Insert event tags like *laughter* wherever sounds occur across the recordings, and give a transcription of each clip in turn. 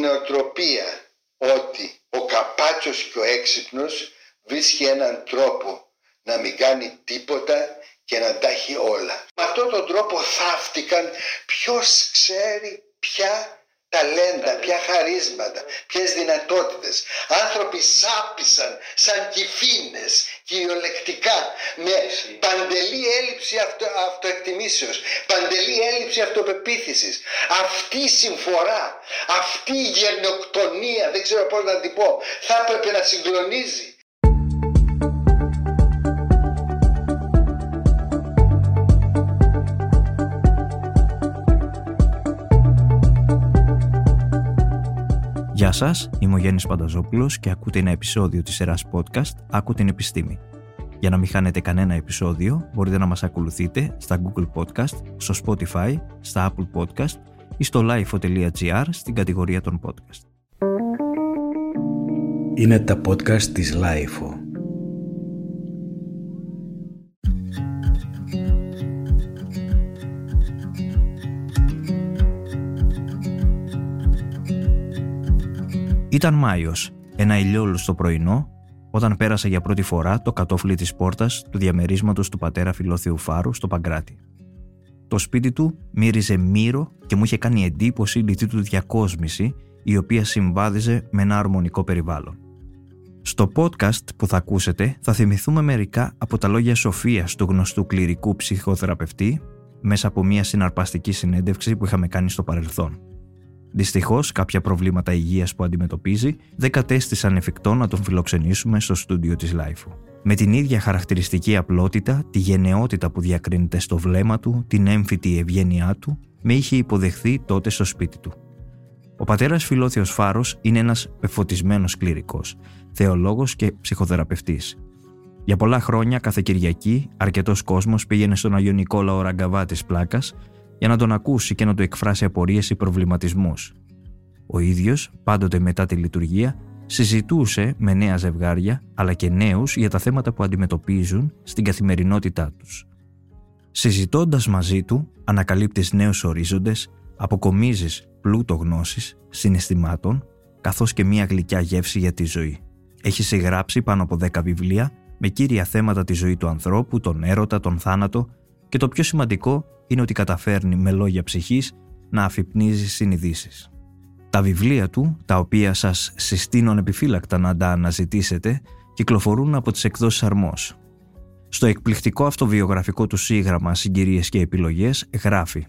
νοοτροπία ότι ο καπάτσος και ο έξυπνος βρίσκει έναν τρόπο να μην κάνει τίποτα και να τα έχει όλα. Με αυτόν τον τρόπο θαύτηκαν ποιος ξέρει ποια ταλέντα, ποια χαρίσματα, ποιες δυνατότητες. Άνθρωποι σάπισαν σαν κυφίνες κυριολεκτικά με παντελή έλλειψη αυτο, αυτοεκτιμήσεως, παντελή έλλειψη αυτοπεποίθησης. Αυτή η συμφορά, αυτή η γενοκτονία, δεν ξέρω πώς να την πω, θα έπρεπε να συγκλονίζει Γεια σας, είμαι ο Γιάννης Πανταζόπουλος και ακούτε ένα επεισόδιο της σειράς podcast «Άκου την επιστήμη». Για να μην χάνετε κανένα επεισόδιο, μπορείτε να μας ακολουθείτε στα Google Podcast, στο Spotify, στα Apple Podcast ή στο lifeo.gr στην κατηγορία των podcast. Είναι τα podcast της Lifeo. Ήταν Μάιος, ένα ηλιόλουστο πρωινό, όταν πέρασα για πρώτη φορά το κατόφλι της πόρτας του διαμερίσματος του πατέρα Φιλόθεου Φάρου στο Παγκράτη. Το σπίτι του μύριζε μύρο και μου είχε κάνει εντύπωση η λυτή του διακόσμηση, η οποία συμβάδιζε με ένα αρμονικό περιβάλλον. Στο podcast που θα ακούσετε θα θυμηθούμε μερικά από τα λόγια σοφίας του γνωστού κληρικού ψυχοθεραπευτή μέσα από μια συναρπαστική συνέντευξη που είχαμε κάνει στο παρελθόν. Δυστυχώς, κάποια προβλήματα υγείας που αντιμετωπίζει δεν κατέστησαν εφικτό να τον φιλοξενήσουμε στο στούντιο της Λάιφου. Με την ίδια χαρακτηριστική απλότητα, τη γενναιότητα που διακρίνεται στο βλέμμα του, την έμφυτη ευγένειά του, με είχε υποδεχθεί τότε στο σπίτι του. Ο πατέρας Φιλόθεος Φάρος είναι ένας πεφωτισμένο κληρικός, θεολόγος και ψυχοθεραπευτής. Για πολλά χρόνια, κάθε Κυριακή, αρκετός κόσμος πήγαινε στον Αγιο Νικόλαο Ραγκαβά της Πλάκας για να τον ακούσει και να του εκφράσει απορίες ή προβληματισμούς. Ο ίδιος, πάντοτε μετά τη λειτουργία, συζητούσε με νέα ζευγάρια αλλά και νέους για τα θέματα που αντιμετωπίζουν στην καθημερινότητά τους. Συζητώντας μαζί του, ανακαλύπτεις νέους ορίζοντες, αποκομίζεις πλούτο γνώσης, συναισθημάτων, καθώς και μία γλυκιά γεύση για τη ζωή. Έχει συγγράψει πάνω από 10 βιβλία με κύρια θέματα τη ζωή του ανθρώπου, τον έρωτα, τον θάνατο και το πιο σημαντικό είναι ότι καταφέρνει με λόγια ψυχής να αφυπνίζει συνειδήσεις. Τα βιβλία του, τα οποία σας συστήνω επιφύλακτα να τα αναζητήσετε, κυκλοφορούν από τις εκδόσεις Αρμός. Στο εκπληκτικό αυτοβιογραφικό του σύγγραμμα «Συγκυρίες και επιλογές» γράφει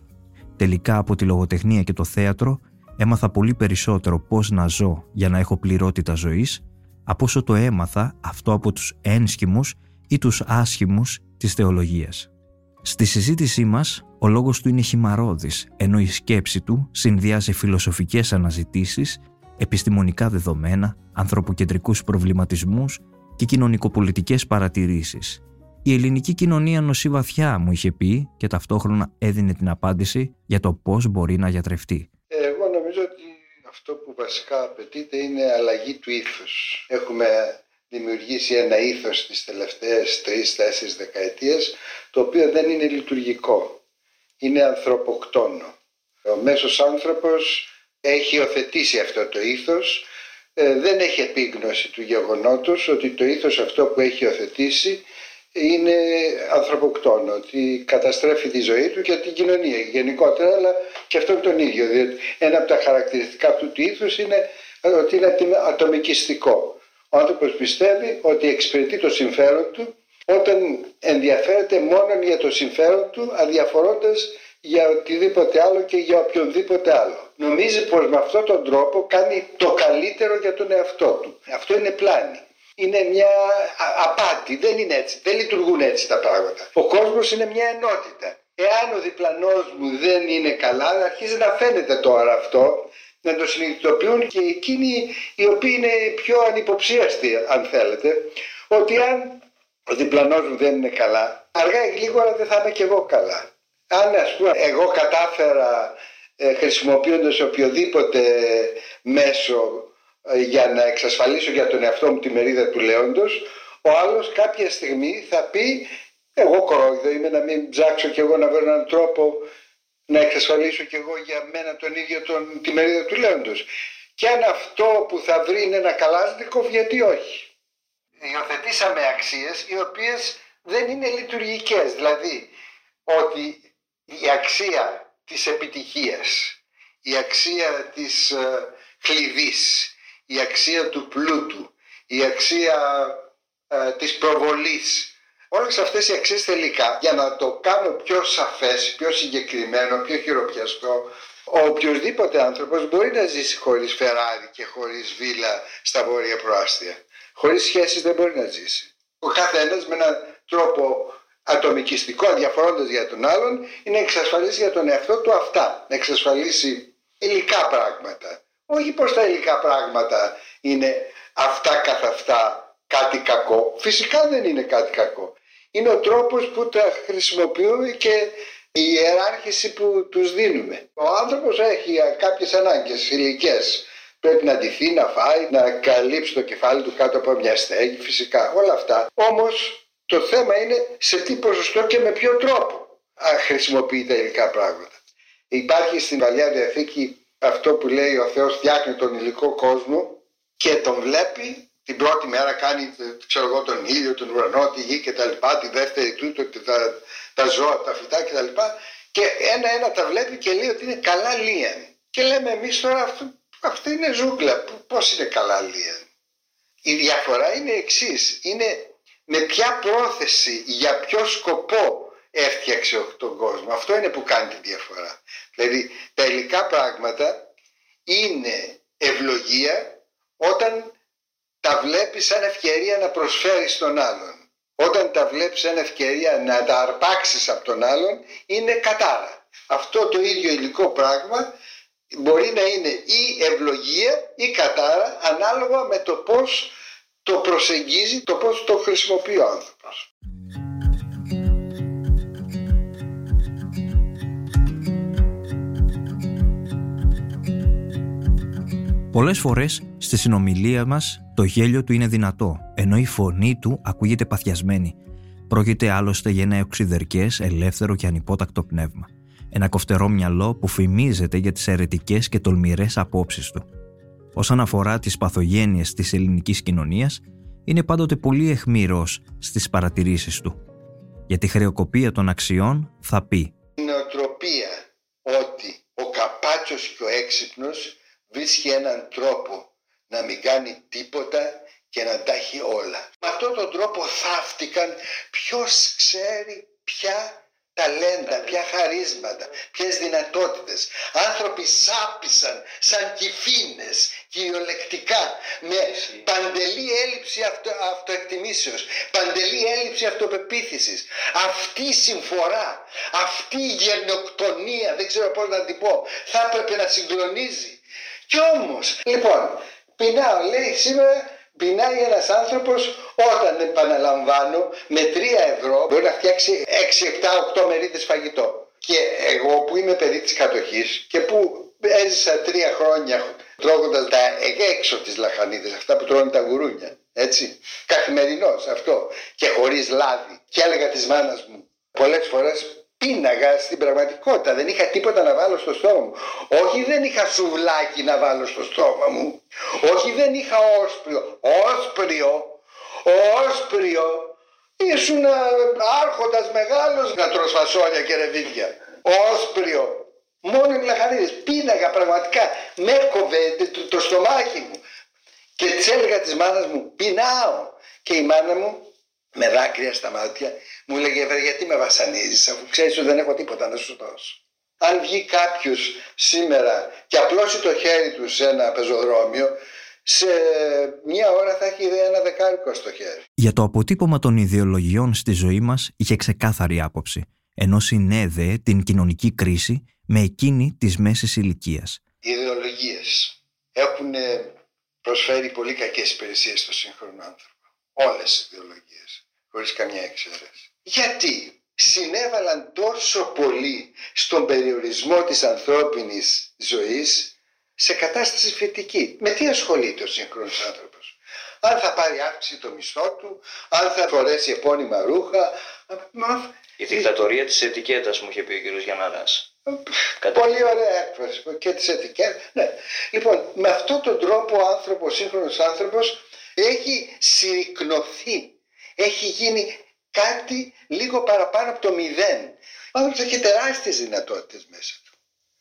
«Τελικά από τη λογοτεχνία και το θέατρο έμαθα πολύ περισσότερο πώς να ζω για να έχω πληρότητα ζωής από όσο το έμαθα αυτό από τους ένσχυμους ή τους άσχημους της θεολογίας». Στη συζήτησή μας, ο λόγος του είναι χυμαρόδης, ενώ η σκέψη του συνδυάζει φιλοσοφικές αναζητήσεις, επιστημονικά δεδομένα, ανθρωποκεντρικούς προβληματισμούς και κοινωνικοπολιτικές παρατηρήσεις. Η ελληνική κοινωνία νοσεί βαθιά, μου είχε πει και ταυτόχρονα έδινε την απάντηση για το πώς μπορεί να γιατρευτεί. Εγώ νομίζω ότι αυτό που βασικά απαιτείται είναι αλλαγή του ήθους. Έχουμε δημιουργήσει ένα ήθος τις τελευταίες τρεις-τέσσερις δεκαετίες το οποίο δεν είναι λειτουργικό. Είναι ανθρωποκτόνο. Ο μέσος άνθρωπος έχει οθετήσει αυτό το ήθος, ε, δεν έχει επίγνωση του γεγονότος ότι το ήθος αυτό που έχει οθετήσει είναι ανθρωποκτόνο, ότι καταστρέφει τη ζωή του και την κοινωνία γενικότερα, αλλά και αυτό τον ίδιο. Διότι ένα από τα χαρακτηριστικά αυτού του ήθους είναι ότι είναι ατομικιστικό. Ο άνθρωπος πιστεύει ότι εξυπηρετεί το συμφέρον του όταν ενδιαφέρεται μόνο για το συμφέρον του αδιαφορώντας για οτιδήποτε άλλο και για οποιονδήποτε άλλο. Νομίζει πως με αυτόν τον τρόπο κάνει το καλύτερο για τον εαυτό του. Αυτό είναι πλάνη. Είναι μια απάτη. Δεν είναι έτσι. Δεν λειτουργούν έτσι τα πράγματα. Ο κόσμος είναι μια ενότητα. Εάν ο διπλανός μου δεν είναι καλά, αρχίζει να φαίνεται τώρα αυτό να το συνειδητοποιούν και εκείνοι οι οποίοι είναι πιο ανυποψίαστοι αν θέλετε ότι αν ο διπλανός μου δεν είναι καλά αργά ή γλίγορα δεν θα είμαι και εγώ καλά. Αν ας πούμε εγώ κατάφερα ε, χρησιμοποιώντας οποιοδήποτε μέσο ε, για να εξασφαλίσω για τον εαυτό μου τη μερίδα του λέοντος ο άλλος κάποια στιγμή θα πει εγώ κορόιδο είμαι να μην ψάξω κι εγώ να βρω έναν τρόπο να εξασφαλίσω κι εγώ για μένα τον ίδιο τον, τη μερίδα του λέοντος. και αν αυτό που θα βρει είναι ένα καλάστικο, γιατί όχι; Υιοθετήσαμε αξίες οι οποίες δεν είναι λειτουργικές. Δηλαδή ότι η αξία της επιτυχίας, η αξία της ε, κλειδής, η αξία του πλούτου, η αξία ε, της προβολής, όλες αυτές οι αξίες τελικά για να το κάνω πιο σαφές, πιο συγκεκριμένο, πιο χειροπιαστό, ο οποιοδήποτε άνθρωπος μπορεί να ζήσει χωρίς Φεράρι και χωρίς βίλα στα βόρεια προάστια. Χωρίς σχέσεις δεν μπορεί να ζήσει. Ο καθένας με έναν τρόπο ατομικιστικό, αδιαφορώντας για τον άλλον, είναι να εξασφαλίσει για τον εαυτό του αυτά. Να εξασφαλίσει υλικά πράγματα. Όχι πως τα υλικά πράγματα είναι αυτά καθ' αυτά κάτι κακό. Φυσικά δεν είναι κάτι κακό. Είναι ο τρόπος που τα χρησιμοποιούμε και η ιεράρχηση που τους δίνουμε. Ο άνθρωπος έχει κάποιες ανάγκες ηλικές. Πρέπει να ντυθεί, να φάει, να καλύψει το κεφάλι του κάτω από μια στέγη, φυσικά όλα αυτά. Όμως το θέμα είναι σε τι ποσοστό και με ποιο τρόπο χρησιμοποιεί τα υλικά πράγματα. Υπάρχει στην Παλιά Διαθήκη αυτό που λέει ο Θεός φτιάχνει τον υλικό κόσμο και τον βλέπει την πρώτη μέρα κάνει ξέρω εγώ, τον ήλιο, τον ουρανό, τη γη και τα λοιπά, τη δεύτερη τούτο, τα, τα ζώα, τα φυτά και τα λοιπά και ένα-ένα τα βλέπει και λέει ότι είναι καλά λίαν. Και λέμε εμείς τώρα αυτό, αυτή είναι ζούγκλα, πώς είναι καλά λίαν. Η διαφορά είναι εξής. είναι με ποια πρόθεση, για ποιο σκοπό έφτιαξε τον κόσμο. Αυτό είναι που κάνει τη διαφορά. Δηλαδή τα υλικά πράγματα είναι ευλογία όταν τα βλέπεις σαν ευκαιρία να προσφέρεις τον άλλον. Όταν τα βλέπεις σαν ευκαιρία να τα αρπάξεις από τον άλλον είναι κατάρα. Αυτό το ίδιο υλικό πράγμα μπορεί να είναι ή ευλογία ή κατάρα ανάλογα με το πώς το προσεγγίζει, το πώς το χρησιμοποιεί ο άνθρωπος. Πολλές φορές στη συνομιλία μας το γέλιο του είναι δυνατό, ενώ η φωνή του ακούγεται παθιασμένη. Πρόκειται άλλωστε για ένα οξυδερκές, ελεύθερο και ανυπότακτο πνεύμα. Ένα κοφτερό μυαλό που φημίζεται για τις αιρετικές και τολμηρές απόψεις του. Όσον αφορά τις παθογένειες της ελληνικής κοινωνίας, είναι πάντοτε πολύ εχμήρος στις παρατηρήσεις του. Για τη χρεοκοπία των αξιών θα πει «Η νοοτροπία ότι ο καπάτσος και ο έξυπνος βρίσκει έναν τρόπο να μην κάνει τίποτα και να τα έχει όλα. Με αυτόν τον τρόπο θαύτηκαν ποιος ξέρει ποια ταλέντα, ποια χαρίσματα, ποιες δυνατότητες. Άνθρωποι σάπισαν σαν κυφίνες κυριολεκτικά με παντελή έλλειψη αυτο, αυτοεκτιμήσεως, παντελή έλλειψη αυτοπεποίθησης. Αυτή η συμφορά, αυτή η γενοκτονία, δεν ξέρω πώς να την πω, θα έπρεπε να συγκλονίζει. Κι όμως, λοιπόν, Πεινάω, λέει σήμερα πεινάει ένας άνθρωπος όταν επαναλαμβάνω με 3 ευρώ μπορεί να φτιάξει 6, 7, 8 μερίδες φαγητό. Και εγώ που είμαι παιδί της κατοχής και που έζησα τρία χρόνια τρώγοντας τα έξω τις λαχανίδες, αυτά που τρώνε τα γουρούνια, έτσι, καθημερινός αυτό και χωρίς λάδι. Και έλεγα της μάνας μου πολλές φορές πίναγα στην πραγματικότητα. Δεν είχα τίποτα να βάλω στο στόμα μου. Όχι δεν είχα σουβλάκι να βάλω στο στόμα μου. Όχι δεν είχα όσπριο. Όσπριο. Όσπριο. Ήσουν άρχοντας μεγάλος να τρως φασόλια και ρεβίδια. Όσπριο. Μόνο οι λαχανίδες. Πίναγα πραγματικά. Με έκοβε το, το στομάχι μου. Και της έλεγα της μάνας μου πεινάω. Και η μάνα μου με δάκρυα στα μάτια, μου έλεγε γιατί με βασανίζεις αφού ξέρεις ότι δεν έχω τίποτα να σου δώσω. Αν βγει κάποιος σήμερα και απλώσει το χέρι του σε ένα πεζοδρόμιο, σε μια ώρα θα έχει ένα δεκάρικο στο χέρι. Για το αποτύπωμα των ιδεολογιών στη ζωή μας είχε ξεκάθαρη άποψη, ενώ συνέδεε την κοινωνική κρίση με εκείνη της μέσης ηλικίας. Οι ιδεολογίες έχουν προσφέρει πολύ κακές υπηρεσίες στο σύγχρονο άνθρωπο. Όλες οι ιδεολογίες, χωρίς καμιά εξαίρεση. Γιατί συνέβαλαν τόσο πολύ στον περιορισμό της ανθρώπινης ζωής σε κατάσταση φυτική. Με τι ασχολείται ο σύγχρονος άνθρωπος; Αν θα πάρει αύξηση το μισθό του, αν θα φορέσει επώνυμα ρούχα. Η δικτατορία της ετικέτας μου είχε πει ο κ. Γιανναράς. Πολύ ωραία έκφραση και τις ετικέτες. Ναι. Λοιπόν, με αυτόν τον τρόπο ο άνθρωπος, ο σύγχρονος άνθρωπος έχει συρρυκνωθεί. Έχει γίνει κάτι λίγο παραπάνω από το μηδέν. Ο άνθρωπος έχει τεράστιες δυνατότητες μέσα του.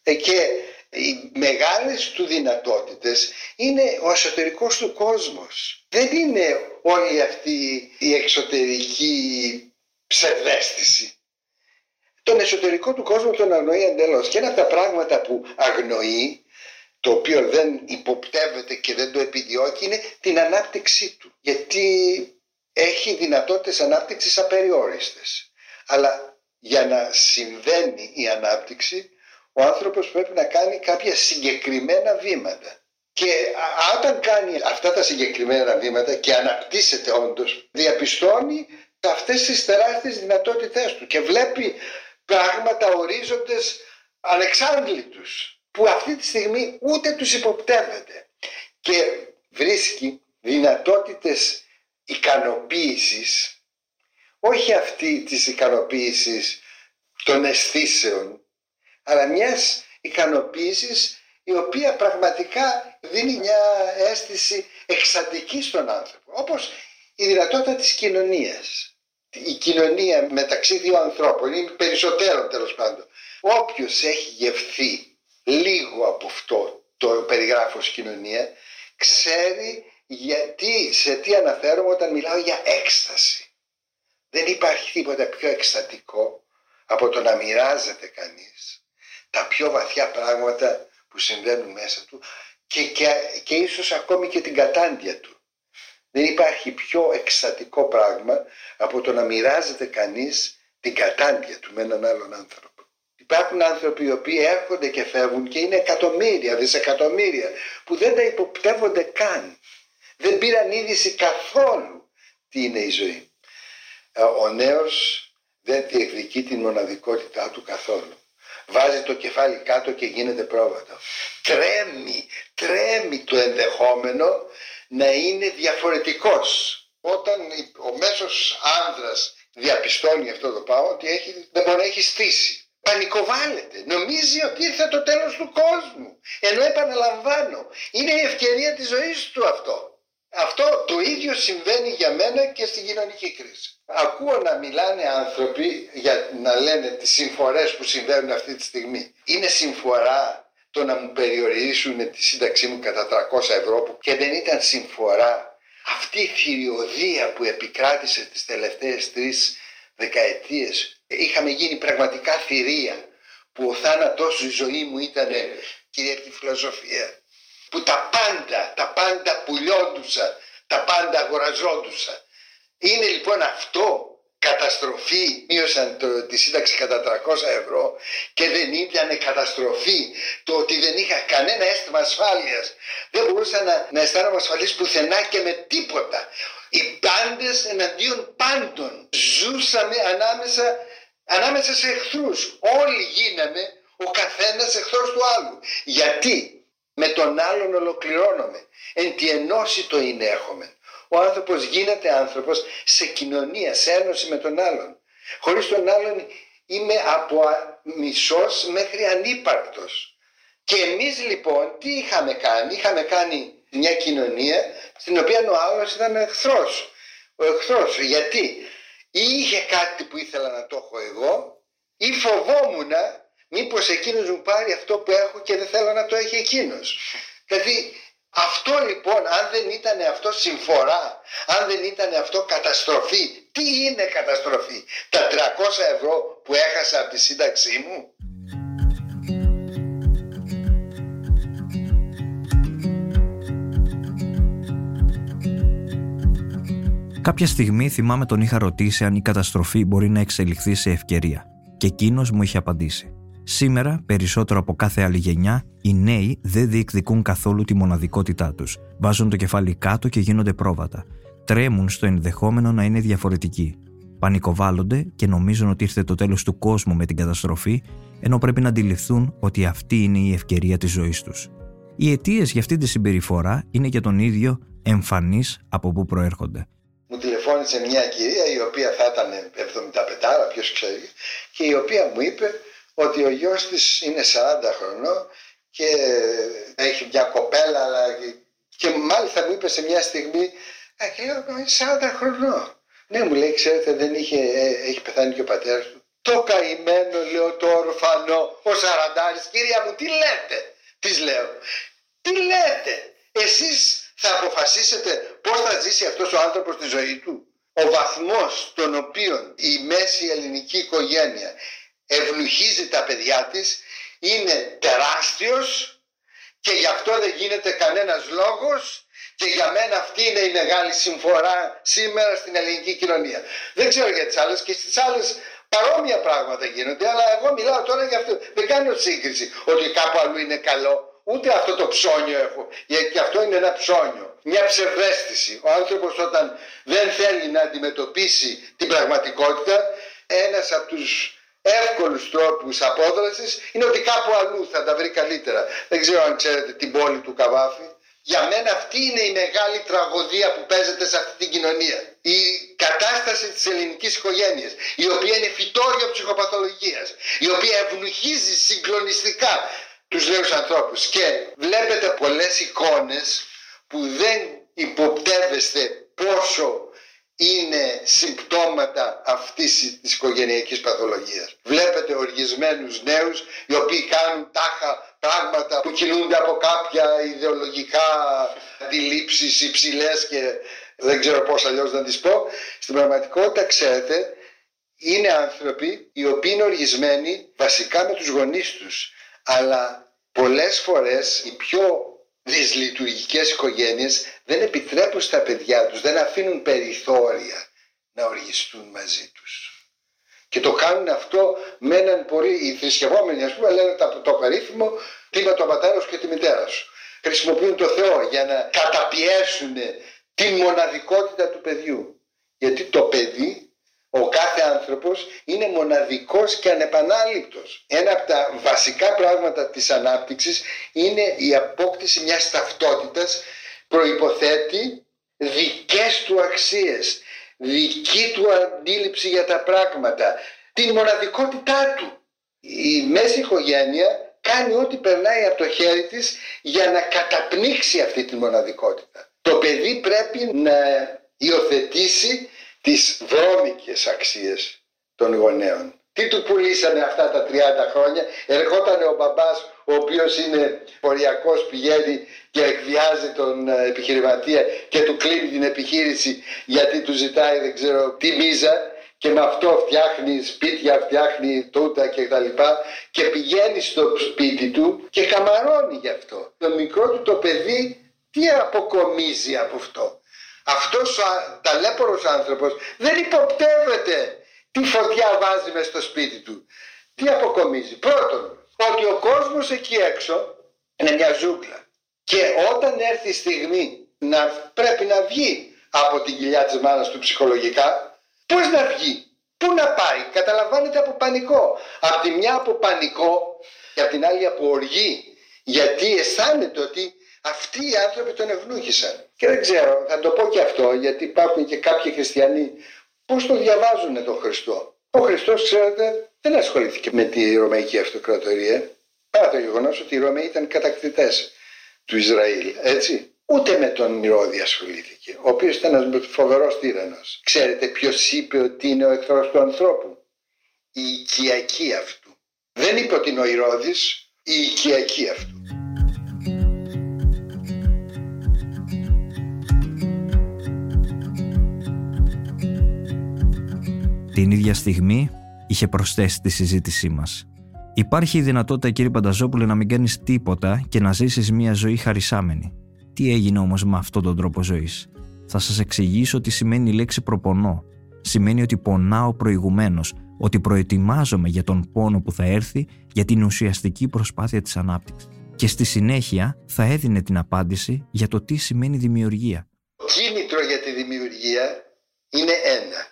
Ε, και οι μεγάλες του δυνατότητες είναι ο εσωτερικός του κόσμος. Δεν είναι όλη αυτή η εξωτερική ψευδέστηση. Τον εσωτερικό του κόσμο τον αγνοεί εντελώς. Και ένα από τα πράγματα που αγνοεί, το οποίο δεν υποπτεύεται και δεν το επιδιώκει, είναι την ανάπτυξή του. Γιατί έχει δυνατότητες ανάπτυξης απεριόριστες. Αλλά για να συμβαίνει η ανάπτυξη ο άνθρωπος πρέπει να κάνει κάποια συγκεκριμένα βήματα. Και όταν κάνει αυτά τα συγκεκριμένα βήματα και αναπτύσσεται όντως, διαπιστώνει αυτές τις τεράστιες δυνατότητές του και βλέπει πράγματα, ορίζοντες ανεξάντλητους που αυτή τη στιγμή ούτε τους υποπτεύεται και βρίσκει δυνατότητες ικανοποίησης όχι αυτή της ικανοποίησης των αισθήσεων αλλά μιας ικανοποίησης η οποία πραγματικά δίνει μια αίσθηση εξαντική στον άνθρωπο. Όπως η δυνατότητα της κοινωνίας. Η κοινωνία μεταξύ δύο ανθρώπων είναι περισσότερο τέλος πάντων. Όποιος έχει γευθεί λίγο από αυτό το περιγράφω ως κοινωνία ξέρει γιατί, σε τι αναφέρομαι όταν μιλάω για έκσταση. Δεν υπάρχει τίποτα πιο εκστατικό από το να μοιράζεται κανείς τα πιο βαθιά πράγματα που συμβαίνουν μέσα του και, και, και ίσως ακόμη και την κατάντια του. Δεν υπάρχει πιο εξατικό πράγμα από το να μοιράζεται κανείς την κατάντια του με έναν άλλον άνθρωπο. Υπάρχουν άνθρωποι οι οποίοι έρχονται και φεύγουν και είναι εκατομμύρια, δισεκατομμύρια που δεν τα υποπτεύονται καν. Δεν πήραν είδηση καθόλου τι είναι η ζωή. Ε, ο νέος δεν διεκδικεί την μοναδικότητά του καθόλου βάζει το κεφάλι κάτω και γίνεται πρόβατο. Τρέμει, τρέμει το ενδεχόμενο να είναι διαφορετικός. Όταν ο μέσος άνδρας διαπιστώνει αυτό το πράγμα ότι έχει, δεν μπορεί να έχει στήσει. Πανικοβάλλεται. Νομίζει ότι ήρθε το τέλος του κόσμου. Ενώ επαναλαμβάνω, είναι η ευκαιρία της ζωής του αυτό. Αυτό το ίδιο συμβαίνει για μένα και στην κοινωνική κρίση. Ακούω να μιλάνε άνθρωποι για να λένε τις συμφορές που συμβαίνουν αυτή τη στιγμή. Είναι συμφορά το να μου περιορίσουν τη σύνταξή μου κατά 300 ευρώ που και δεν ήταν συμφορά αυτή η θηριωδία που επικράτησε τις τελευταίες τρεις δεκαετίες. Είχαμε γίνει πραγματικά θηρία που ο θάνατός η ζωή μου ήταν κυρίαρχη φιλοσοφία που τα πάντα, τα πάντα πουλιόντουσαν, τα πάντα αγοραζόντουσαν. Είναι λοιπόν αυτό καταστροφή, μείωσαν το, τη σύνταξη κατά 300 ευρώ και δεν ήταν καταστροφή το ότι δεν είχα κανένα αίσθημα ασφάλειας. Δεν μπορούσα να, να αισθάνομαι ασφαλής πουθενά και με τίποτα. Οι πάντες εναντίον πάντων. Ζούσαμε ανάμεσα, ανάμεσα σε εχθρούς. Όλοι γίναμε ο καθένας εχθρός του άλλου. Γιατί με τον άλλον ολοκληρώνομαι. Εν τη ενώση το είναι έχουμε. Ο άνθρωπος γίνεται άνθρωπος σε κοινωνία, σε ένωση με τον άλλον. Χωρίς τον άλλον είμαι από μισός μέχρι ανύπαρκτος. Και εμείς λοιπόν τι είχαμε κάνει; Είχαμε κάνει μια κοινωνία στην οποία ο άλλος ήταν εχθρός. Ο εχθρός. Γιατί; Ή είχε κάτι που ήθελα να το έχω εγώ ή φοβόμουν μήπως εκείνος μου πάρει αυτό που έχω και δεν θέλω να το έχει εκείνος. Δηλαδή αυτό λοιπόν αν δεν ήταν αυτό συμφορά, αν δεν ήταν αυτό καταστροφή, τι είναι καταστροφή, τα 300 ευρώ που έχασα από τη σύνταξή μου; Κάποια στιγμή θυμάμαι τον είχα ρωτήσει αν η καταστροφή μπορεί να εξελιχθεί σε ευκαιρία και εκείνος μου είχε απαντήσει. Σήμερα, περισσότερο από κάθε άλλη γενιά, οι νέοι δεν διεκδικούν καθόλου τη μοναδικότητά τους. Βάζουν το κεφάλι κάτω και γίνονται πρόβατα. Τρέμουν στο ενδεχόμενο να είναι διαφορετικοί. Πανικοβάλλονται και νομίζουν ότι ήρθε το τέλος του κόσμου με την καταστροφή, ενώ πρέπει να αντιληφθούν ότι αυτή είναι η ευκαιρία της ζωής τους. Οι αιτίες για αυτή τη συμπεριφορά είναι για τον ίδιο εμφανείς από πού προέρχονται. Μου τηλεφώνησε μια κυρία η οποία θα ήταν 75, ποιος ξέρει, και η οποία μου είπε ότι ο γιος της είναι 40 χρονών και έχει μια κοπέλα αλλά και μάλιστα μου είπε σε μια στιγμή «Α, και λέω, είναι 40 χρονών». Ναι, μου λέει, ξέρετε, δεν είχε, ε, έχει πεθάνει και ο πατέρας του. Το καημένο, λέω, το ορφανό, ο Σαραντάρης. Κυρία μου, τι λέτε, της λέω. Τι λέτε, εσείς θα αποφασίσετε πώς θα ζήσει αυτός ο άνθρωπος τη ζωή του. Ο βαθμός τον οποίο η μέση ελληνική οικογένεια ευλουχίζει τα παιδιά της είναι τεράστιος και γι' αυτό δεν γίνεται κανένας λόγος και για μένα αυτή είναι η μεγάλη συμφορά σήμερα στην ελληνική κοινωνία. Δεν ξέρω για τις άλλες και στις άλλες παρόμοια πράγματα γίνονται, αλλά εγώ μιλάω τώρα για αυτό. Δεν κάνω σύγκριση ότι κάπου αλλού είναι καλό. Ούτε αυτό το ψώνιο έχω, γιατί αυτό είναι ένα ψώνιο. Μια ψευδέστηση. Ο άνθρωπος όταν δεν θέλει να αντιμετωπίσει την πραγματικότητα, ένας από τους εύκολους τρόπους απόδρασης είναι ότι κάπου αλλού θα τα βρει καλύτερα. Δεν ξέρω αν ξέρετε την πόλη του Καβάφη. Για μένα αυτή είναι η μεγάλη τραγωδία που παίζεται σε αυτή την κοινωνία. Η κατάσταση της ελληνικής οικογένειας, η οποία είναι φυτόριο ψυχοπαθολογίας, η οποία ευνουχίζει συγκλονιστικά τους νέους ανθρώπους. Και βλέπετε πολλές εικόνες που δεν υποπτεύεστε πόσο είναι συμπτώματα αυτής της οικογενειακής παθολογίας. Βλέπετε οργισμένους νέους οι οποίοι κάνουν τάχα πράγματα που κινούνται από κάποια ιδεολογικά αντιλήψεις υψηλές και δεν ξέρω πώς αλλιώς να τις πω. Στην πραγματικότητα ξέρετε είναι άνθρωποι οι οποίοι είναι οργισμένοι βασικά με τους γονείς τους αλλά πολλές φορές οι πιο δυσλειτουργικές οικογένειες δεν επιτρέπουν στα παιδιά τους, δεν αφήνουν περιθώρια να οργιστούν μαζί τους. Και το κάνουν αυτό με έναν πολύ, οι θρησκευόμενοι ας πούμε λένε το, το περίφημο τίμα το πατέρα σου και τη μητέρα σου. Χρησιμοποιούν το Θεό για να καταπιέσουν την μοναδικότητα του παιδιού. Γιατί το παιδί ο κάθε άνθρωπος είναι μοναδικός και ανεπανάληπτος. Ένα από τα βασικά πράγματα της ανάπτυξης είναι η απόκτηση μιας ταυτότητας προϋποθέτει δικές του αξίες, δική του αντίληψη για τα πράγματα, την μοναδικότητά του. Η μέση οικογένεια κάνει ό,τι περνάει από το χέρι της για να καταπνίξει αυτή τη μοναδικότητα. Το παιδί πρέπει να υιοθετήσει τις βρώμικες αξίες των γονέων. Τι του πουλήσανε αυτά τα 30 χρόνια; Ερχόταν ο μπαμπάς ο οποίος είναι ποριακός πηγαίνει και εκβιάζει τον ε, επιχειρηματία και του κλείνει την επιχείρηση γιατί του ζητάει δεν ξέρω τι μίζα και με αυτό φτιάχνει σπίτια, φτιάχνει τούτα και τα λοιπά και πηγαίνει στο σπίτι του και καμαρώνει γι' αυτό. Το μικρό του το παιδί τι αποκομίζει από αυτό; Αυτός ο ταλέπορος άνθρωπος δεν υποπτεύεται τι φωτιά βάζει μες στο σπίτι του. Τι αποκομίζει. Πρώτον, ότι ο κόσμος εκεί έξω είναι μια ζούγκλα. Και όταν έρθει η στιγμή να πρέπει να βγει από την κοιλιά της μάνας του ψυχολογικά, πώς να βγει, πού να πάει, καταλαμβάνεται από πανικό. Απ' τη μια από πανικό και απ' την άλλη από οργή, γιατί αισθάνεται ότι αυτοί οι άνθρωποι τον ευνούχησαν. Και δεν ξέρω, θα το πω και αυτό, γιατί υπάρχουν και κάποιοι χριστιανοί πώς το διαβάζουν τον Χριστό. Ο Χριστός, ξέρετε, δεν ασχολήθηκε με τη Ρωμαϊκή Αυτοκρατορία. Παρά το γεγονός ότι οι Ρωμαίοι ήταν κατακτητές του Ισραήλ, έτσι. Ούτε με τον Ηρώδη ασχολήθηκε, ο οποίος ήταν ένας φοβερός τύρανο. Ξέρετε ποιος είπε ότι είναι ο εχθρός του ανθρώπου; Η οικιακή αυτού. Δεν είπε ότι είναι ο Ηρώδης, η οικιακή αυτού. Την ίδια στιγμή είχε προσθέσει τη συζήτησή μας. Υπάρχει η δυνατότητα, κύριε Πανταζόπουλε, να μην κάνεις τίποτα και να ζήσεις μια ζωή χαρισάμενη. Τι έγινε όμως με αυτόν τον τρόπο ζωής; Θα σας εξηγήσω τι σημαίνει η λέξη προπονώ. Σημαίνει ότι πονάω προηγουμένως, ότι προετοιμάζομαι για τον πόνο που θα έρθει για την ουσιαστική προσπάθεια της ανάπτυξης. Και στη συνέχεια θα έδινε την απάντηση για το τι σημαίνει δημιουργία. Κίνητρο για τη δημιουργία είναι ένα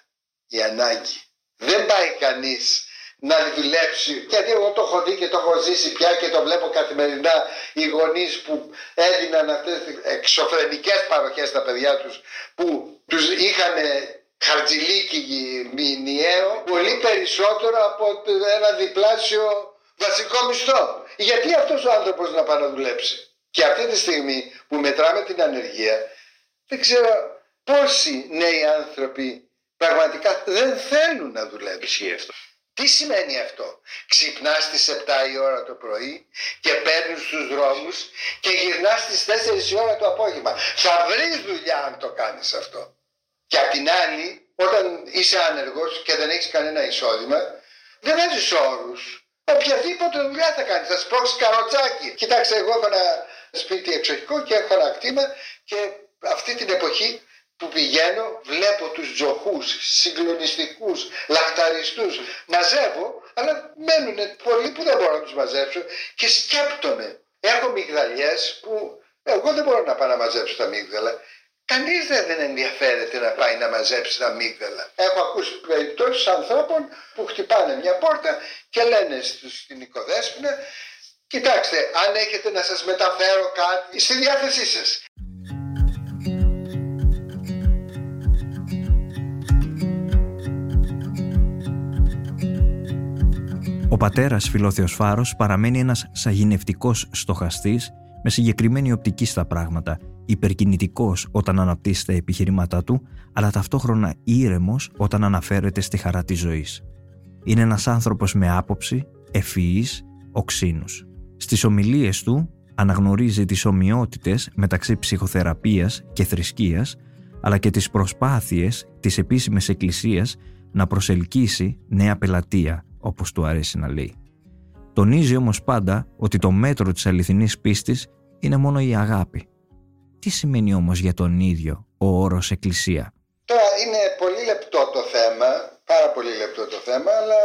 η ανάγκη. Δεν πάει κανείς να δουλέψει. Γιατί εγώ το έχω δει και το έχω ζήσει πια και το βλέπω καθημερινά οι γονείς που έδιναν αυτές τις εξωφρενικές παροχές στα παιδιά τους που τους είχαν χαρτζηλίκι μηνιαίο πολύ περισσότερο από ένα διπλάσιο βασικό μισθό. Γιατί αυτός ο άνθρωπος να πάει να δουλέψει; Και αυτή τη στιγμή που μετράμε την ανεργία, δεν ξέρω πόσοι νέοι άνθρωποι πραγματικά δεν θέλουν να δουλέψει. αυτό. Τι σημαίνει αυτό; Ξυπνάς στις 7 η ώρα το πρωί και παίρνεις τους δρόμους και γυρνάς στις 4 η ώρα το απόγευμα. Θα βρεις δουλειά αν το κάνεις αυτό. Και απ' την άλλη, όταν είσαι άνεργος και δεν έχεις κανένα εισόδημα, δεν έχεις όρους. Οποιαδήποτε δουλειά θα κάνεις, θα σπρώξεις καροτσάκι. Κοιτάξτε, εγώ έχω ένα σπίτι εξοχικό και έχω ένα κτήμα και αυτή την εποχή που πηγαίνω βλέπω τους τζοχούς, συγκλονιστικούς, λαχταριστούς, μαζεύω, αλλά μένουν πολλοί που δεν μπορώ να τους μαζέψω και σκέπτομαι. Έχω μυγδαλιές που εγώ δεν μπορώ να πάω να μαζέψω τα μύγδαλα. Κανείς δεν ενδιαφέρεται να πάει να μαζέψει τα μύγδαλα. Έχω ακούσει περιπτώσεις ανθρώπων που χτυπάνε μια πόρτα και λένε στην οικοδέσποινα Κοιτάξτε, αν έχετε να σας μεταφέρω κάτι, στη διάθεσή σας. Πατέρας Φιλόθεος Φάρος παραμένει ένας σαγηνευτικός στοχαστής με συγκεκριμένη οπτική στα πράγματα, υπερκινητικός όταν αναπτύσσει τα επιχειρήματά του, αλλά ταυτόχρονα ήρεμος όταν αναφέρεται στη χαρά της ζωής. Είναι ένας άνθρωπος με άποψη, ευφυής, οξύνους. Στις ομιλίες του αναγνωρίζει τις ομοιότητες μεταξύ ψυχοθεραπείας και θρησκείας, αλλά και τις προσπάθειες της επίσημης εκκλησίας να προσελκύσει νέα πελατεία, όπως του αρέσει να λέει. Τονίζει όμως πάντα ότι το μέτρο της αληθινής πίστης είναι μόνο η αγάπη. Τι σημαίνει όμως για τον ίδιο ο όρος εκκλησία; Τώρα είναι πολύ λεπτό το θέμα, πάρα πολύ λεπτό το θέμα, αλλά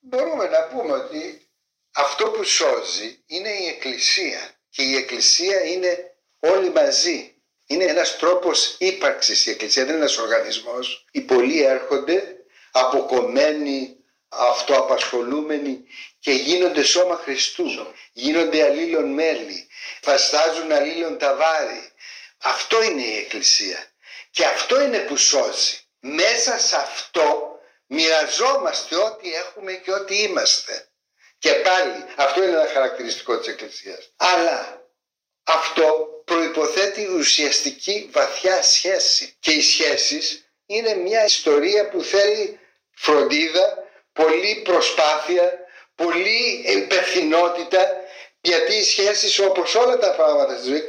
μπορούμε να πούμε ότι αυτό που σώζει είναι η εκκλησία και η εκκλησία είναι όλοι μαζί. Είναι ένας τρόπος ύπαρξης η εκκλησία, δεν είναι ένας οργανισμός. Οι πολλοί έρχονται αποκομμένοι αυτοαπασχολούμενοι και γίνονται σώμα Χριστού, γίνονται αλλήλων μέλη, φαστάζουν αλλήλων ταβάρι. Αυτό είναι η Εκκλησία και αυτό είναι που σώζει. Μέσα σε αυτό μοιραζόμαστε ό,τι έχουμε και ό,τι είμαστε. Και πάλι αυτό είναι ένα χαρακτηριστικό της Εκκλησίας. Αλλά αυτό προϋποθέτει ουσιαστική βαθιά σχέση. Και οι σχέσεις είναι μια ιστορία που θέλει φροντίδα, πολλή προσπάθεια, πολλή υπευθυνότητα γιατί οι σχέσεις όπως όλα τα πράγματα στη ζωή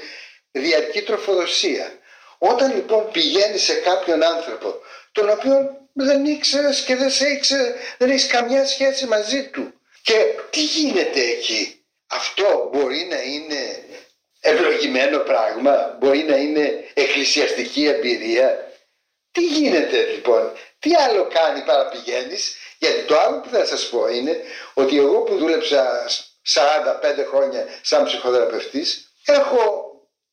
διαρκεί τροφοδοσία. Όταν λοιπόν πηγαίνει σε κάποιον άνθρωπο τον οποίο δεν ήξερες και δεν σε ήξερε, δεν έχεις καμιά σχέση μαζί του και τι γίνεται εκεί; Αυτό μπορεί να είναι ευλογημένο πράγμα, μπορεί να είναι εκκλησιαστική εμπειρία. Τι γίνεται λοιπόν, τι άλλο κάνει παρά πηγαίνεις γιατί το άλλο που θα σας πω είναι ότι εγώ που δούλεψα 45 χρόνια σαν ψυχοθεραπευτής έχω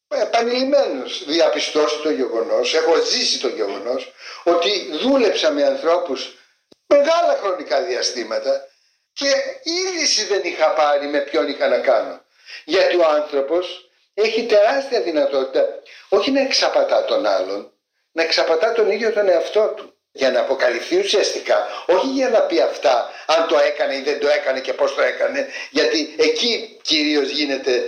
επανειλημμένως διαπιστώσει το γεγονός, έχω ζήσει το γεγονός ότι δούλεψα με ανθρώπους μεγάλα χρονικά διαστήματα και είδηση δεν είχα πάρει με ποιον είχα να κάνω. Γιατί ο άνθρωπος έχει τεράστια δυνατότητα όχι να εξαπατά τον άλλον, να εξαπατά τον ίδιο τον εαυτό του για να αποκαλυφθεί ουσιαστικά, όχι για να πει αυτά αν το έκανε ή δεν το έκανε και πώς το έκανε, γιατί εκεί κυρίως γίνεται,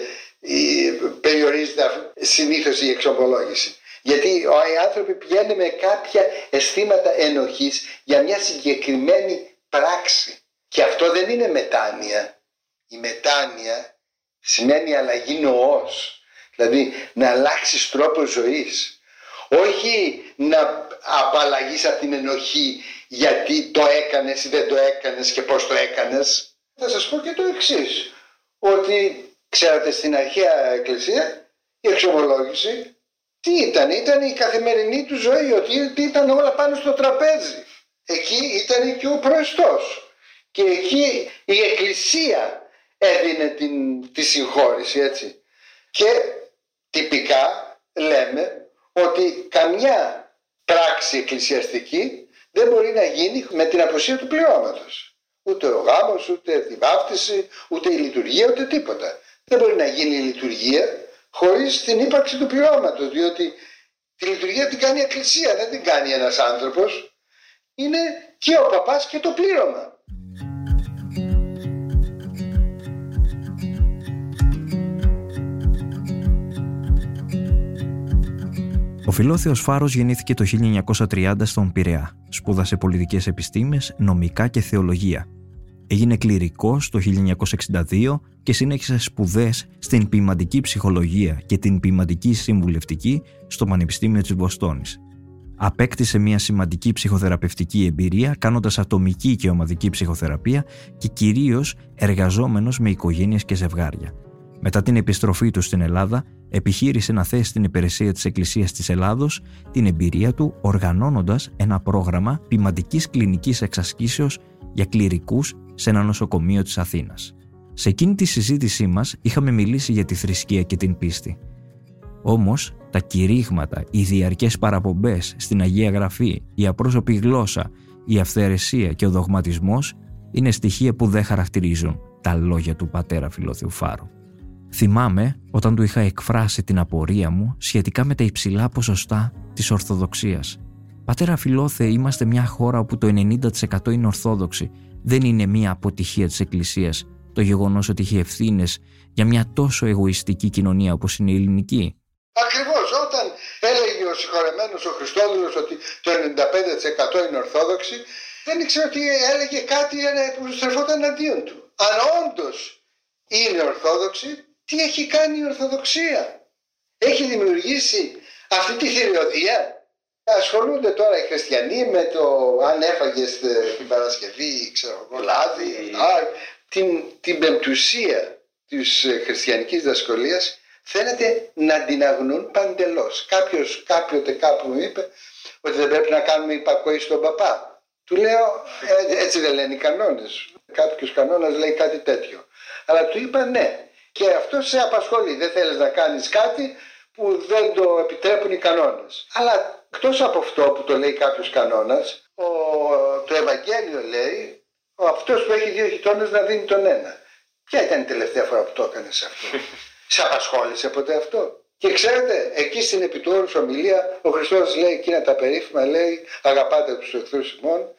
περιορίζεται συνήθως η εξομολόγηση. Γιατί οι άνθρωποι πηγαίνουν με κάποια αισθήματα ενοχής για μια συγκεκριμένη πράξη. Και αυτό δεν είναι μετάνοια. Η μετάνοια σημαίνει αλλαγή νοός. Δηλαδή να αλλάξεις τρόπο ζωής όχι να απαλλαγείς από την ενοχή γιατί το έκανες ή δεν το έκανες και πώς το έκανες. Θα σας πω και το εξής ότι ξέρετε στην αρχαία εκκλησία η εξομολόγηση τι ήταν, ήταν η καθημερινή του ζωή, ότι ήταν όλα πάνω στο τραπέζι. Εκεί ήταν και ο προεστός και εκεί η εκκλησία έδινε την, τη συγχώρηση έτσι. Και τυπικά λέμε ότι καμιά πράξη εκκλησιαστική δεν μπορεί να γίνει με την απουσία του πληρώματος. Ούτε ο γάμος, ούτε η βάφτιση, ούτε η λειτουργία, ούτε τίποτα. Δεν μπορεί να γίνει η λειτουργία χωρίς την ύπαρξη του πληρώματος, διότι τη λειτουργία την κάνει η εκκλησία, δεν την κάνει ένας άνθρωπος. Είναι και ο παπάς και το πλήρωμα. Φιλόθεος Φάρος γεννήθηκε το 1930 στον Πειραιά. Σπούδασε πολιτικές επιστήμες, νομικά και θεολογία. Έγινε κληρικός το 1962 και συνέχισε σπουδές στην ποιηματική ψυχολογία και την ποιηματική συμβουλευτική στο Πανεπιστήμιο της Βοστόνης. Απέκτησε μια σημαντική ψυχοθεραπευτική εμπειρία κάνοντας ατομική και ομαδική ψυχοθεραπεία και κυρίως εργαζόμενος με οικογένειες και ζευγάρια. Μετά την επιστροφή του στην Ελλάδα, επιχείρησε να θέσει στην υπηρεσία της Εκκλησίας της Ελλάδος την εμπειρία του οργανώνοντας ένα πρόγραμμα ποιηματικής κλινικής εξασκήσεως για κληρικούς σε ένα νοσοκομείο της Αθήνας. Σε εκείνη τη συζήτησή μας είχαμε μιλήσει για τη θρησκεία και την πίστη. Όμως, τα κηρύγματα, οι διαρκές παραπομπές στην Αγία Γραφή, η απρόσωπη γλώσσα, η αυθαιρεσία και ο δογματισμός είναι στοιχεία που δεν χαρακτηρίζουν τα λόγια του πατέρα Φιλοθεοφάρου. Θυμάμαι όταν του είχα εκφράσει την απορία μου σχετικά με τα υψηλά ποσοστά της Ορθοδοξίας. Πατέρα Φιλόθε, είμαστε μια χώρα όπου το 90% είναι Ορθόδοξοι. Δεν είναι μια αποτυχία της Εκκλησίας το γεγονός ότι έχει ευθύνες για μια τόσο εγωιστική κοινωνία όπως είναι η ελληνική. Ακριβώς, όταν έλεγε ο συγχωρεμένος ο Χριστόδουλος ότι το 95% είναι Ορθόδοξοι, δεν ήξερε ότι έλεγε κάτι που στρεφόταν αντίον του. Αν όντως είναι Ορθόδοξοι, τι έχει κάνει η Ορθοδοξία; Έχει δημιουργήσει αυτή τη θηριωδία. Ασχολούνται τώρα οι χριστιανοί με το αν έφαγες την Παρασκευή, ξέρω εγώ, λάδι, την, την πεμπτουσία της χριστιανικής δασκολίας φαίνεται να την αγνούν παντελώς. Κάποιος κάποτε κάπου μου είπε ότι δεν πρέπει να κάνουμε υπακοή στον παπά. Του λέω «Ε, έτσι δεν λένε οι κανόνες. Κάποιος κανόνας λέει κάτι τέτοιο. Αλλά του είπα ναι. Και αυτό σε απασχολεί. Δεν θέλεις να κάνεις κάτι που δεν το επιτρέπουν οι κανόνες. Αλλά εκτός από αυτό που το λέει κάποιος κανόνας, ο, το Ευαγγέλιο λέει ο αυτός που έχει δύο γειτόνες να δίνει τον ένα. Ποια ήταν η τελευταία φορά που το έκανες αυτό; *laughs* σε απασχόλησε ποτέ αυτό; Και ξέρετε, εκεί στην επιτόρους ομιλία ο Χριστός λέει εκείνα τα περίφημα, λέει αγαπάτε τους εχθρούς ημών,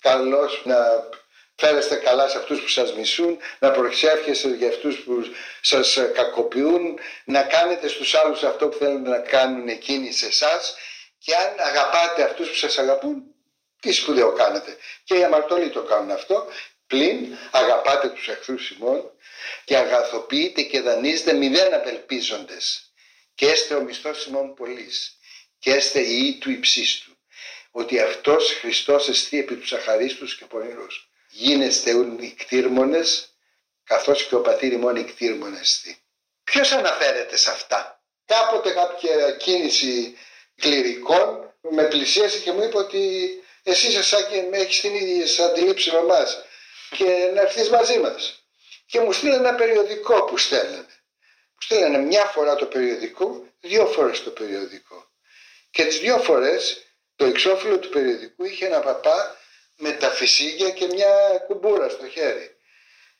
καλώς να φέρεστε καλά σε αυτούς που σας μισούν, να προσεύχεστε για αυτούς που σας κακοποιούν, να κάνετε στους άλλους αυτό που θέλουν να κάνουν εκείνοι σε εσάς και αν αγαπάτε αυτούς που σας αγαπούν, τι σπουδαίο κάνετε. Και οι αμαρτωλοί το κάνουν αυτό, πλην αγαπάτε τους εχθρούς ημών και αγαθοποιείτε και δανείζετε μηδέν απελπίζοντες. Και έστε ο μισθός ημών πολλής και έστε η του υψίστου. Ότι αυτός Χριστός εστί επί τους αχαρίστους και πονηρούς γίνεστε ούν κτήρμονες καθώς και ο πατήρ ημών εκτήρμονες Ποιος αναφέρεται σε αυτά; Κάποτε κάποια κίνηση κληρικών με πλησίασε και μου είπε ότι εσύ και με έχεις την ίδια αντιλήψη με εμάς και να έρθεις μαζί μας. Και μου στείλανε ένα περιοδικό που στέλνανε. Μου στέλνανε μια φορά το περιοδικό, δύο φορές το περιοδικό. Και τις δύο φορές το εξώφυλλο του περιοδικού είχε ένα παπά με τα φυσίγια και μια κουμπούρα στο χέρι.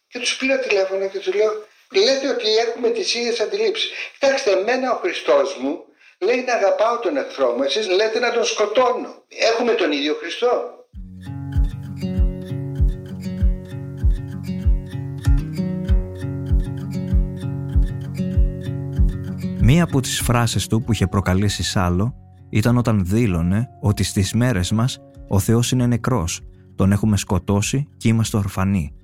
Και τους πήρα τηλέφωνο και τους λέω, λέτε ότι έχουμε τις ίδιες αντιλήψεις. Κοιτάξτε, εμένα ο Χριστός μου λέει να αγαπάω τον εχθρό μου, εσείς λέτε να τον σκοτώνω. Έχουμε τον ίδιο Χριστό. Μία από τις φράσεις του που είχε προκαλέσει σάλο ήταν όταν δήλωνε ότι στις μέρες μας ο Θεός είναι νεκρός, τον έχουμε σκοτώσει και είμαστε ορφανοί.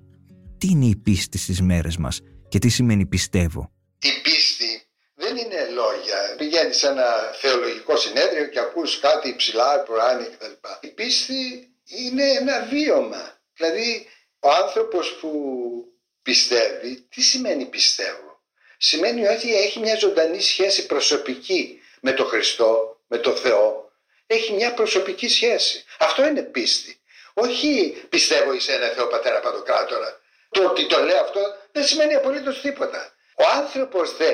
Τι είναι η πίστη στις μέρες μας και τι σημαίνει πιστεύω; Η πίστη δεν είναι λόγια. Πηγαίνεις σε ένα θεολογικό συνέδριο και ακούς κάτι υψηλά, προάνη κτλ. Η πίστη είναι ένα βίωμα. Δηλαδή ο άνθρωπος που πιστεύει, τι σημαίνει πιστεύω; Σημαίνει ότι έχει μια ζωντανή σχέση προσωπική με τον Χριστό, με τον Θεό. Έχει μια προσωπική σχέση. Αυτό είναι πίστη. Όχι πιστεύω εις ένα Θεό Πατέρα Παντοκράτορα. Το ότι το λέω αυτό δεν σημαίνει απολύτως τίποτα. Ο άνθρωπος δε,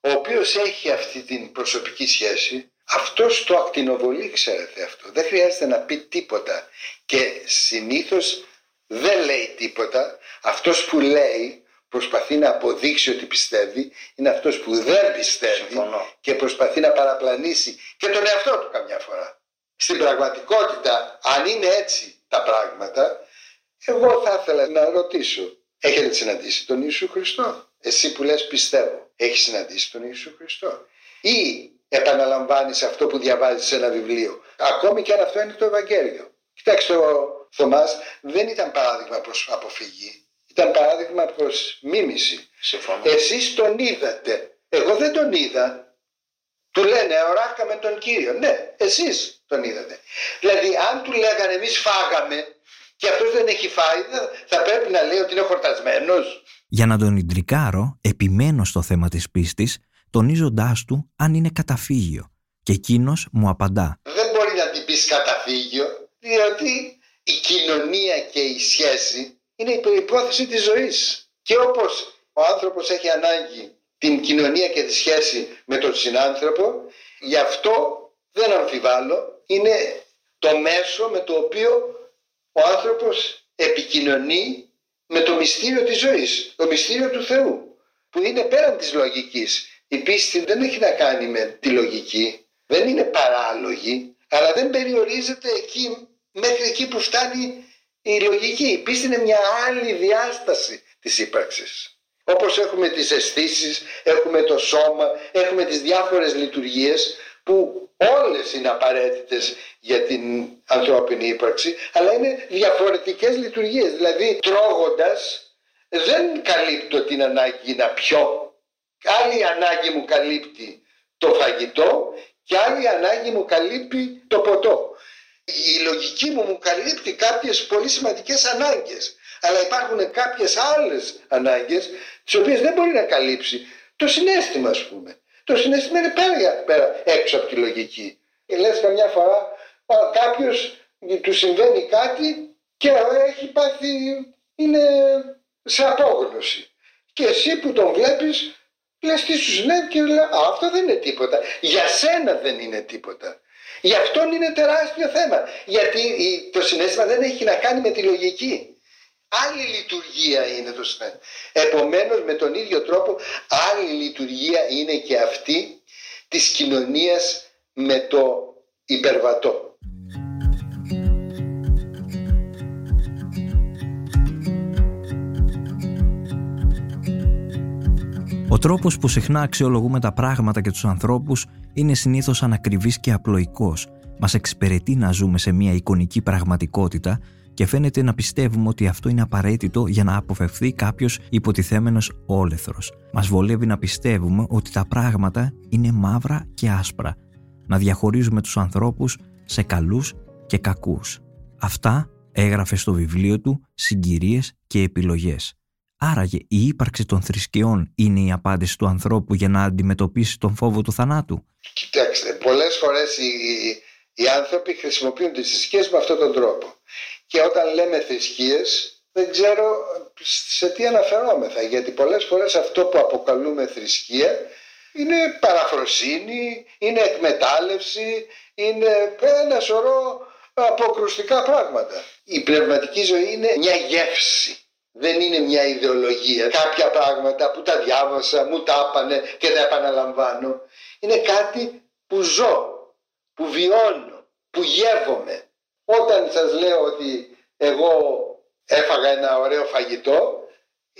ο οποίος έχει αυτή την προσωπική σχέση, αυτός το ακτινοβολεί ξέρετε αυτό. Δεν χρειάζεται να πει τίποτα. Και συνήθως δεν λέει τίποτα. Αυτός που λέει προσπαθεί να αποδείξει ότι πιστεύει είναι αυτός που δεν πιστεύει και προσπαθεί να παραπλανήσει και τον εαυτό του καμιά φορά. Στην πραγματικότητα, αν είναι έτσι τα πράγματα, εγώ θα ήθελα να ρωτήσω, έχετε συναντήσει τον Ιησού Χριστό; Εσύ που λες πιστεύω, έχεις συναντήσει τον Ιησού Χριστό; Ή επαναλαμβάνεις αυτό που διαβάζεις σε ένα βιβλίο; Ακόμη και αν αυτό είναι το Ευαγγέλιο. Κοιτάξτε, ο Θωμάς δεν ήταν παράδειγμα προς αποφυγή. Ήταν παράδειγμα προς μίμηση. Συμφωνώ. Εσείς τον είδατε. Εγώ δεν τον είδα. Του λένε με τον Κύριο. Ναι, εσείς τον είδατε. Δηλαδή αν του λέγανε εμείς φάγαμε και αυτός δεν έχει φάει θα πρέπει να λέει ότι είναι χορτασμένος. Για να τον ιντρικάρω, επιμένω στο θέμα της πίστης, τονίζοντάς του αν είναι καταφύγιο. Και εκείνος μου απαντά. Δεν μπορεί να την πεις καταφύγιο, διότι η κοινωνία και η σχέση είναι η προϋπόθεση της ζωής. Και όπως ο άνθρωπος έχει ανάγκη την κοινωνία και τη σχέση με τον συνάνθρωπο, γι' αυτό δεν αμφιβάλλω, είναι το μέσο με το οποίο ο άνθρωπος επικοινωνεί με το μυστήριο της ζωής, το μυστήριο του Θεού, που είναι πέραν της λογικής. Η πίστη δεν έχει να κάνει με τη λογική, δεν είναι παράλογη, αλλά δεν περιορίζεται εκεί, μέχρι εκεί που φτάνει η λογική. Η πίστη είναι μια άλλη διάσταση της ύπαρξης. Όπως έχουμε τις αισθήσεις, έχουμε το σώμα, έχουμε τις διάφορες λειτουργίες που όλες είναι απαραίτητες για την ανθρώπινη ύπαρξη, αλλά είναι διαφορετικές λειτουργίες. Δηλαδή τρώγοντας δεν καλύπτω την ανάγκη να πιω. Άλλη ανάγκη μου καλύπτει το φαγητό και άλλη ανάγκη μου καλύπτει το ποτό. Η λογική μου μου καλύπτει κάποιες πολύ σημαντικές ανάγκες. Αλλά υπάρχουν κάποιες άλλες ανάγκες τις οποίες δεν μπορεί να καλύψει. Το συνέστημα ας πούμε. Το συνέστημα είναι πέρα, πέρα έξω από τη λογική. Και λες καμιά φορά κάποιος του συμβαίνει κάτι και έχει πάθει, είναι σε απόγνωση. Και εσύ που τον βλέπεις λες τι σου συνέβη και λέει αυτό δεν είναι τίποτα. Για σένα δεν είναι τίποτα. Γι' αυτό είναι τεράστιο θέμα. Γιατί το συνέστημα δεν έχει να κάνει με τη λογική. Άλλη λειτουργία είναι το συνέστημα. Επομένως με τον ίδιο τρόπο άλλη λειτουργία είναι και αυτή της κοινωνίας με το υπερβατό. Ο τρόπος που συχνά αξιολογούμε τα πράγματα και τους ανθρώπους είναι συνήθως ανακριβής και απλοϊκός. Μας εξυπηρετεί να ζούμε σε μια εικονική πραγματικότητα και φαίνεται να πιστεύουμε ότι αυτό είναι απαραίτητο για να αποφευθεί κάποιος υποτιθέμενος όλεθρος. Μας βολεύει να πιστεύουμε ότι τα πράγματα είναι μαύρα και άσπρα, να διαχωρίζουμε τους ανθρώπους σε καλούς και κακούς. Αυτά έγραφε στο βιβλίο του «Συγκυρίες και επιλογές». Άραγε η ύπαρξη των θρησκειών είναι η απάντηση του ανθρώπου για να αντιμετωπίσει τον φόβο του θανάτου; Κοιτάξτε, πολλές φορές οι, οι άνθρωποι χρησιμοποιούν τις θρησκείες με αυτόν τον τρόπο. Και όταν λέμε θρησκείες δεν ξέρω σε τι αναφερόμεθα γιατί πολλές φορές αυτό που αποκαλούμε θρησκεία είναι παραφροσύνη, είναι εκμετάλλευση, είναι ένα σωρό αποκρουστικά πράγματα. Η πνευματική ζωή είναι μια γεύση. Δεν είναι μια ιδεολογία. Κάποια πράγματα που τα διάβασα, μου τα έπανε και τα επαναλαμβάνω. Είναι κάτι που ζω, που βιώνω, που γεύομαι. Όταν σας λέω ότι εγώ έφαγα ένα ωραίο φαγητό,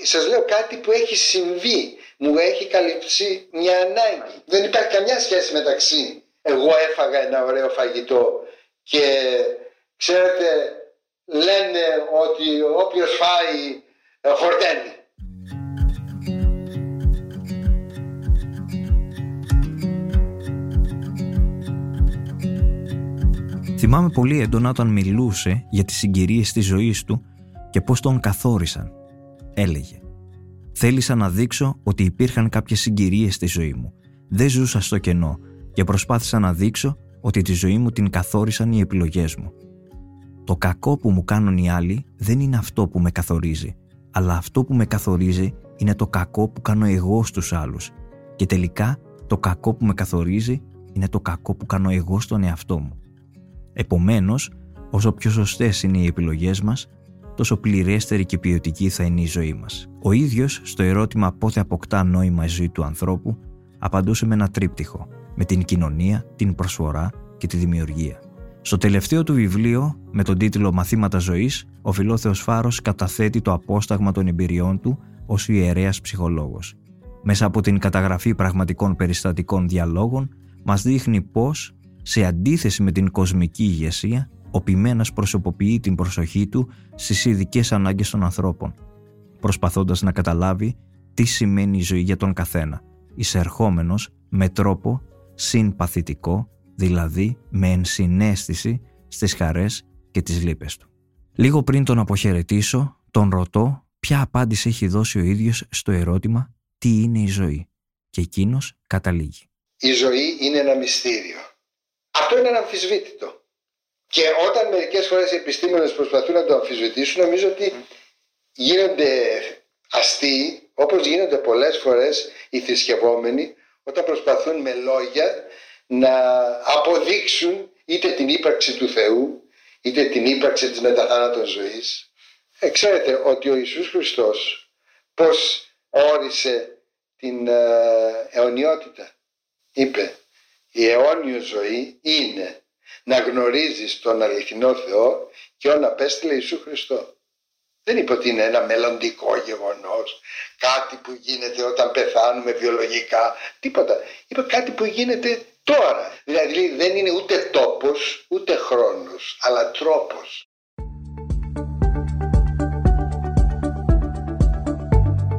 σας λέω κάτι που έχει συμβεί, μου έχει καλυψεί μια ανάγκη. Δεν υπάρχει καμιά σχέση μεταξύ εγώ έφαγα ένα ωραίο φαγητό και ξέρετε λένε ότι όποιος φάει ε, χορταίνει. Θυμάμαι πολύ έντονα όταν μιλούσε για τις συγκυρίες της ζωής του και πώς τον καθόρισαν. Έλεγε «Θέλησα να δείξω ότι υπήρχαν κάποιες συγκυρίες στη ζωή μου. Δεν ζούσα στο κενό και προσπάθησα να δείξω ότι τη ζωή μου την καθόρισαν οι επιλογές μου. Το κακό που μου κάνουν οι άλλοι δεν είναι αυτό που με καθορίζει, αλλά αυτό που με καθορίζει είναι το κακό που κάνω εγώ στους άλλους. Και τελικά το κακό που με καθορίζει είναι το κακό που κάνω εγώ στον εαυτό μου. Επομένως, όσο πιο σωστές είναι οι επιλογές μας, τόσο πληρέστερη και ποιοτική θα είναι η ζωή μας. Ο ίδιος, στο ερώτημα πότε αποκτά νόημα η ζωή του ανθρώπου, απαντούσε με ένα τρίπτυχο, με την κοινωνία, την προσφορά και τη δημιουργία. Στο τελευταίο του βιβλίο, με τον τίτλο «Μαθήματα ζωής», ο Φιλόθεος Φάρος καταθέτει το απόσταγμα των εμπειριών του ως ιερέας ψυχολόγος. Μέσα από την καταγραφή πραγματικών περιστατικών διαλόγων, μας δείχνει πως, σε αντίθεση με την κοσμική ηγεσία, ο ποιμένας προσωποποιεί την προσοχή του στις ειδικές ανάγκες των ανθρώπων, προσπαθώντας να καταλάβει τι σημαίνει η ζωή για τον καθένα, εισερχόμενος με τρόπο συμπαθητικό, δηλαδή με ενσυναίσθηση στις χαρές και τις λύπες του. Λίγο πριν τον αποχαιρετήσω, τον ρωτώ ποια απάντηση έχει δώσει ο ίδιος στο ερώτημα «Τι είναι η ζωή» και εκείνος καταλήγει. Η ζωή είναι ένα μυστήριο. Αυτό είναι ένα αμφισβήτητο. Και όταν μερικές φορές οι επιστήμονες προσπαθούν να το αμφισβητήσουν νομίζω ότι γίνονται αστείοι όπως γίνονται πολλές φορές οι θρησκευόμενοι όταν προσπαθούν με λόγια να αποδείξουν είτε την ύπαρξη του Θεού είτε την ύπαρξη της μεταθάνατον ζωής. Ε, ξέρετε ότι ο Ιησούς Χριστός πώς όρισε την ε, αιωνιότητα. Είπε η αιώνιο ζωή είναι να γνωρίζεις τον αληθινό Θεό και όν απέστειλε Ιησού Χριστό. Δεν είπε ότι είναι ένα μελλοντικό γεγονός, κάτι που γίνεται όταν πεθάνουμε βιολογικά, τίποτα. Είπε κάτι που γίνεται τώρα. Δηλαδή δεν είναι ούτε τόπος, ούτε χρόνος, αλλά τρόπος.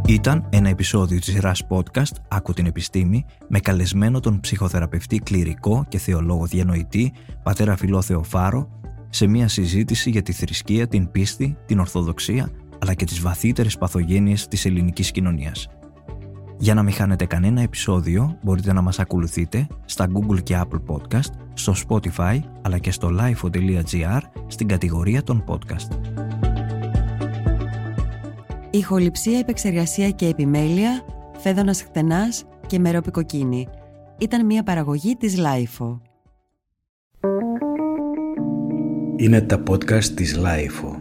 Ήταν ένα επεισόδιο της σειράς podcast «Άκου την επιστήμη» με καλεσμένο τον ψυχοθεραπευτή κληρικό και θεολόγο διανοητή πατέρα Φιλό Θεοφάρο σε μια συζήτηση για τη θρησκεία, την πίστη, την ορθοδοξία αλλά και τις βαθύτερες παθογένειες της ελληνικής κοινωνίας. Για να μην χάνετε κανένα επεισόδιο μπορείτε να μας ακολουθείτε στα Google και Apple Podcast, στο Spotify αλλά και στο lifeo.gr στην κατηγορία των podcast. Ηχοληψία, επεξεργασία και επιμέλεια, φέδωνας χτενάς και μερόπικοκίνη. Ήταν μια παραγωγή της Lifeo. Είναι τα podcast της Lifeo.